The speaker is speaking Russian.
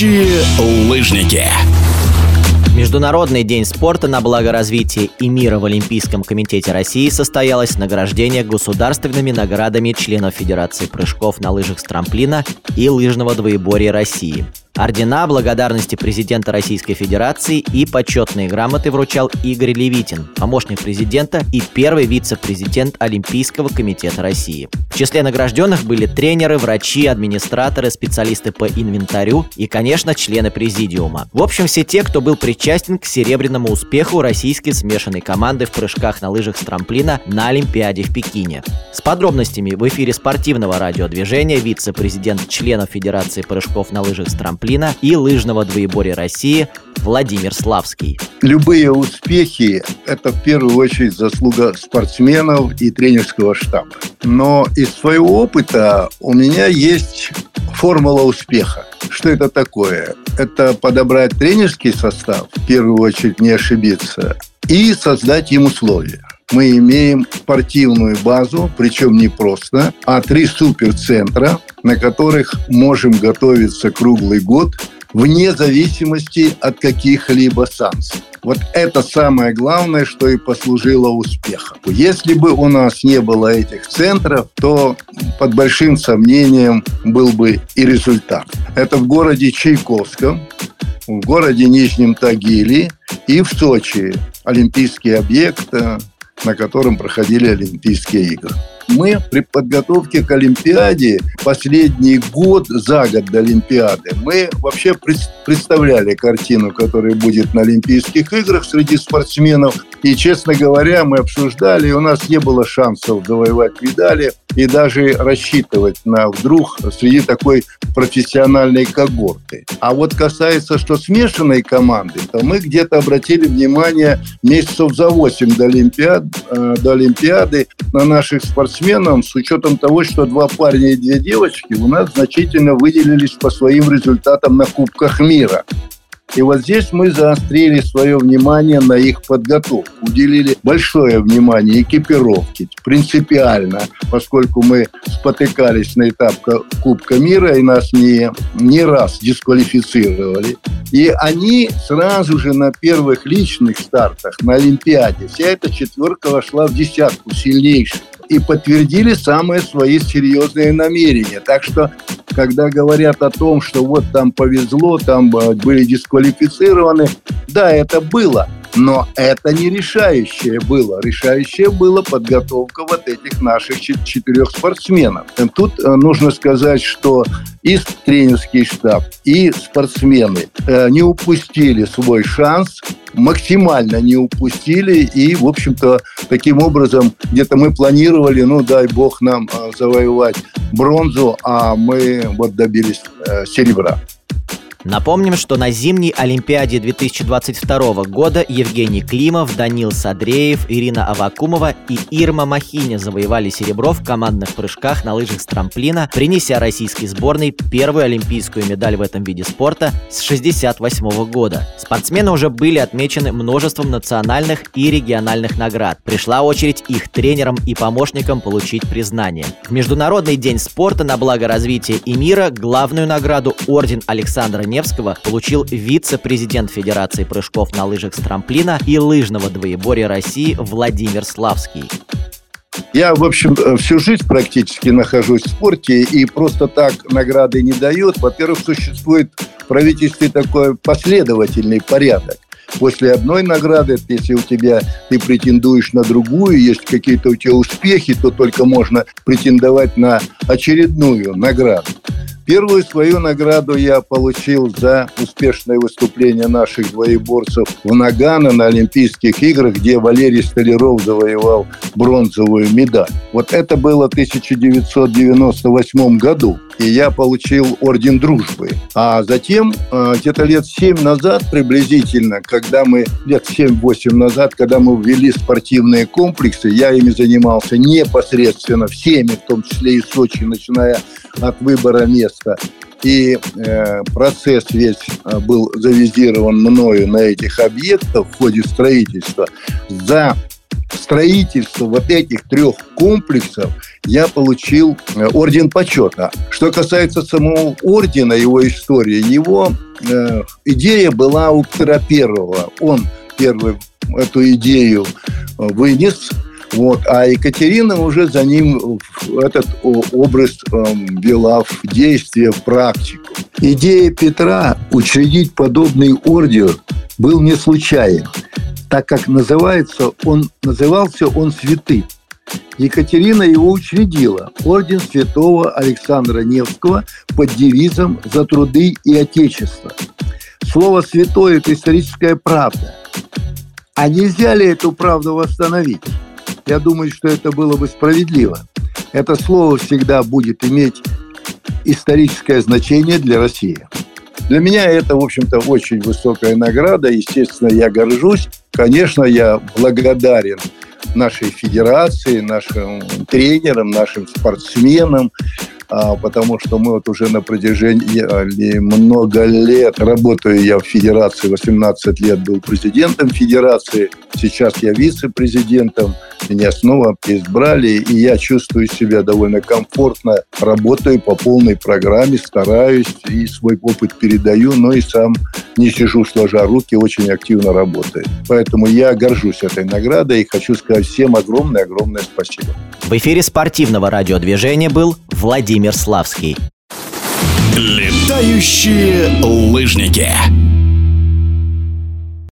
Настоящие лыжники. Международный день спорта на благо развития и мира в Олимпийском комитете России состоялось награждение государственными наградами членов Федерации прыжков на лыжах с трамплина и лыжного двоеборья России – Ордена благодарности президента Российской Федерации и почетные грамоты вручал Игорь Левитин, помощник президента и первый вице-президент Олимпийского комитета России. В числе награжденных были тренеры, врачи, администраторы, специалисты по инвентарю и, конечно, члены президиума. В общем, все те, кто был причастен к серебряному успеху российской смешанной команды в прыжках на лыжах с трамплина на Олимпиаде в Пекине. С подробностями в эфире спортивного радиодвижения вице-президент членов Федерации прыжков на лыжах с трамплина трамплина и лыжного двоеборья России Владимир Славский. Любые успехи – это в первую очередь заслуга спортсменов и тренерского штаба. Но из своего опыта у меня есть формула успеха. Что это такое? Это подобрать тренерский состав, в первую очередь не ошибиться, и создать им условия мы имеем спортивную базу, причем не просто, а три суперцентра, на которых можем готовиться круглый год вне зависимости от каких-либо санкций. Вот это самое главное, что и послужило успехом. Если бы у нас не было этих центров, то под большим сомнением был бы и результат. Это в городе Чайковском, в городе Нижнем Тагиле и в Сочи. Олимпийский объект, на котором проходили Олимпийские игры. Мы при подготовке к Олимпиаде последний год, за год до Олимпиады, мы вообще представляли картину, которая будет на Олимпийских играх среди спортсменов. И, честно говоря, мы обсуждали, и у нас не было шансов завоевать медали и даже рассчитывать на вдруг среди такой профессиональной когорты. А вот касается, что смешанной команды, то мы где-то обратили внимание месяцев за 8 до, Олимпиад, э, до Олимпиады на наших спортсменов с учетом того, что два парня и две девочки у нас значительно выделились по своим результатам на Кубках мира. И вот здесь мы заострили свое внимание на их подготовку, уделили большое внимание экипировке, принципиально, поскольку мы спотыкались на этап Кубка мира и нас не, не раз дисквалифицировали. И они сразу же на первых личных стартах на Олимпиаде, вся эта четверка вошла в десятку сильнейших и подтвердили самые свои серьезные намерения. Так что, когда говорят о том, что вот там повезло, там э, были дисквалифицированы, да, это было – но это не решающее было. Решающее было подготовка вот этих наших четырех спортсменов. Тут э, нужно сказать, что и тренерский штаб, и спортсмены э, не упустили свой шанс, максимально не упустили. И, в общем-то, таким образом, где-то мы планировали, ну, дай бог нам э, завоевать бронзу, а мы вот добились серебра. Напомним, что на зимней Олимпиаде 2022 года Евгений Климов, Данил Садреев, Ирина Авакумова и Ирма Махиня завоевали серебро в командных прыжках на лыжах с трамплина, принеся российской сборной первую олимпийскую медаль в этом виде спорта с 1968 года. Спортсмены уже были отмечены множеством национальных и региональных наград. Пришла очередь их тренерам и помощникам получить признание. В Международный день спорта на благо развития и мира главную награду Орден Александра Невского получил вице-президент Федерации прыжков на лыжах с трамплина и лыжного двоеборья России Владимир Славский. Я, в общем, всю жизнь практически нахожусь в спорте и просто так награды не дают. Во-первых, существует в правительстве такой последовательный порядок после одной награды, если у тебя ты претендуешь на другую, есть какие-то у тебя успехи, то только можно претендовать на очередную награду. Первую свою награду я получил за успешное выступление наших двоеборцев в Нагано на Олимпийских играх, где Валерий Столяров завоевал бронзовую медаль. Вот это было в 1998 году и я получил орден дружбы. А затем, э, где-то лет 7 назад приблизительно, когда мы, лет 7-8 назад, когда мы ввели спортивные комплексы, я ими занимался непосредственно всеми, в том числе и Сочи, начиная от выбора места. И э, процесс весь э, был завизирован мною на этих объектах в ходе строительства. За строительства вот этих трех комплексов я получил э, орден почета. Что касается самого ордена, его истории, его э, идея была у Петра Первого. Он первый эту идею э, вынес, вот, а Екатерина уже за ним этот образ э, вела в действие, в практику. Идея Петра учредить подобный орден был не случайен, так как называется он, назывался он святым. Екатерина его учредила, орден святого Александра Невского под девизом «За труды и Отечество». Слово «святой» – это историческая правда. А нельзя ли эту правду восстановить? Я думаю, что это было бы справедливо. Это слово всегда будет иметь историческое значение для России. Для меня это, в общем-то, очень высокая награда. Естественно, я горжусь. Конечно, я благодарен нашей федерации, нашим тренерам, нашим спортсменам, потому что мы вот уже на протяжении много лет, работаю я в федерации, 18 лет был президентом федерации, сейчас я вице-президентом, меня снова избрали, и я чувствую себя довольно комфортно, работаю по полной программе, стараюсь и свой опыт передаю, но и сам не сижу сложа руки, очень активно работаю. Поэтому я горжусь этой наградой и хочу сказать всем огромное-огромное спасибо. В эфире спортивного радиодвижения был Владимир Славский. Летающие лыжники.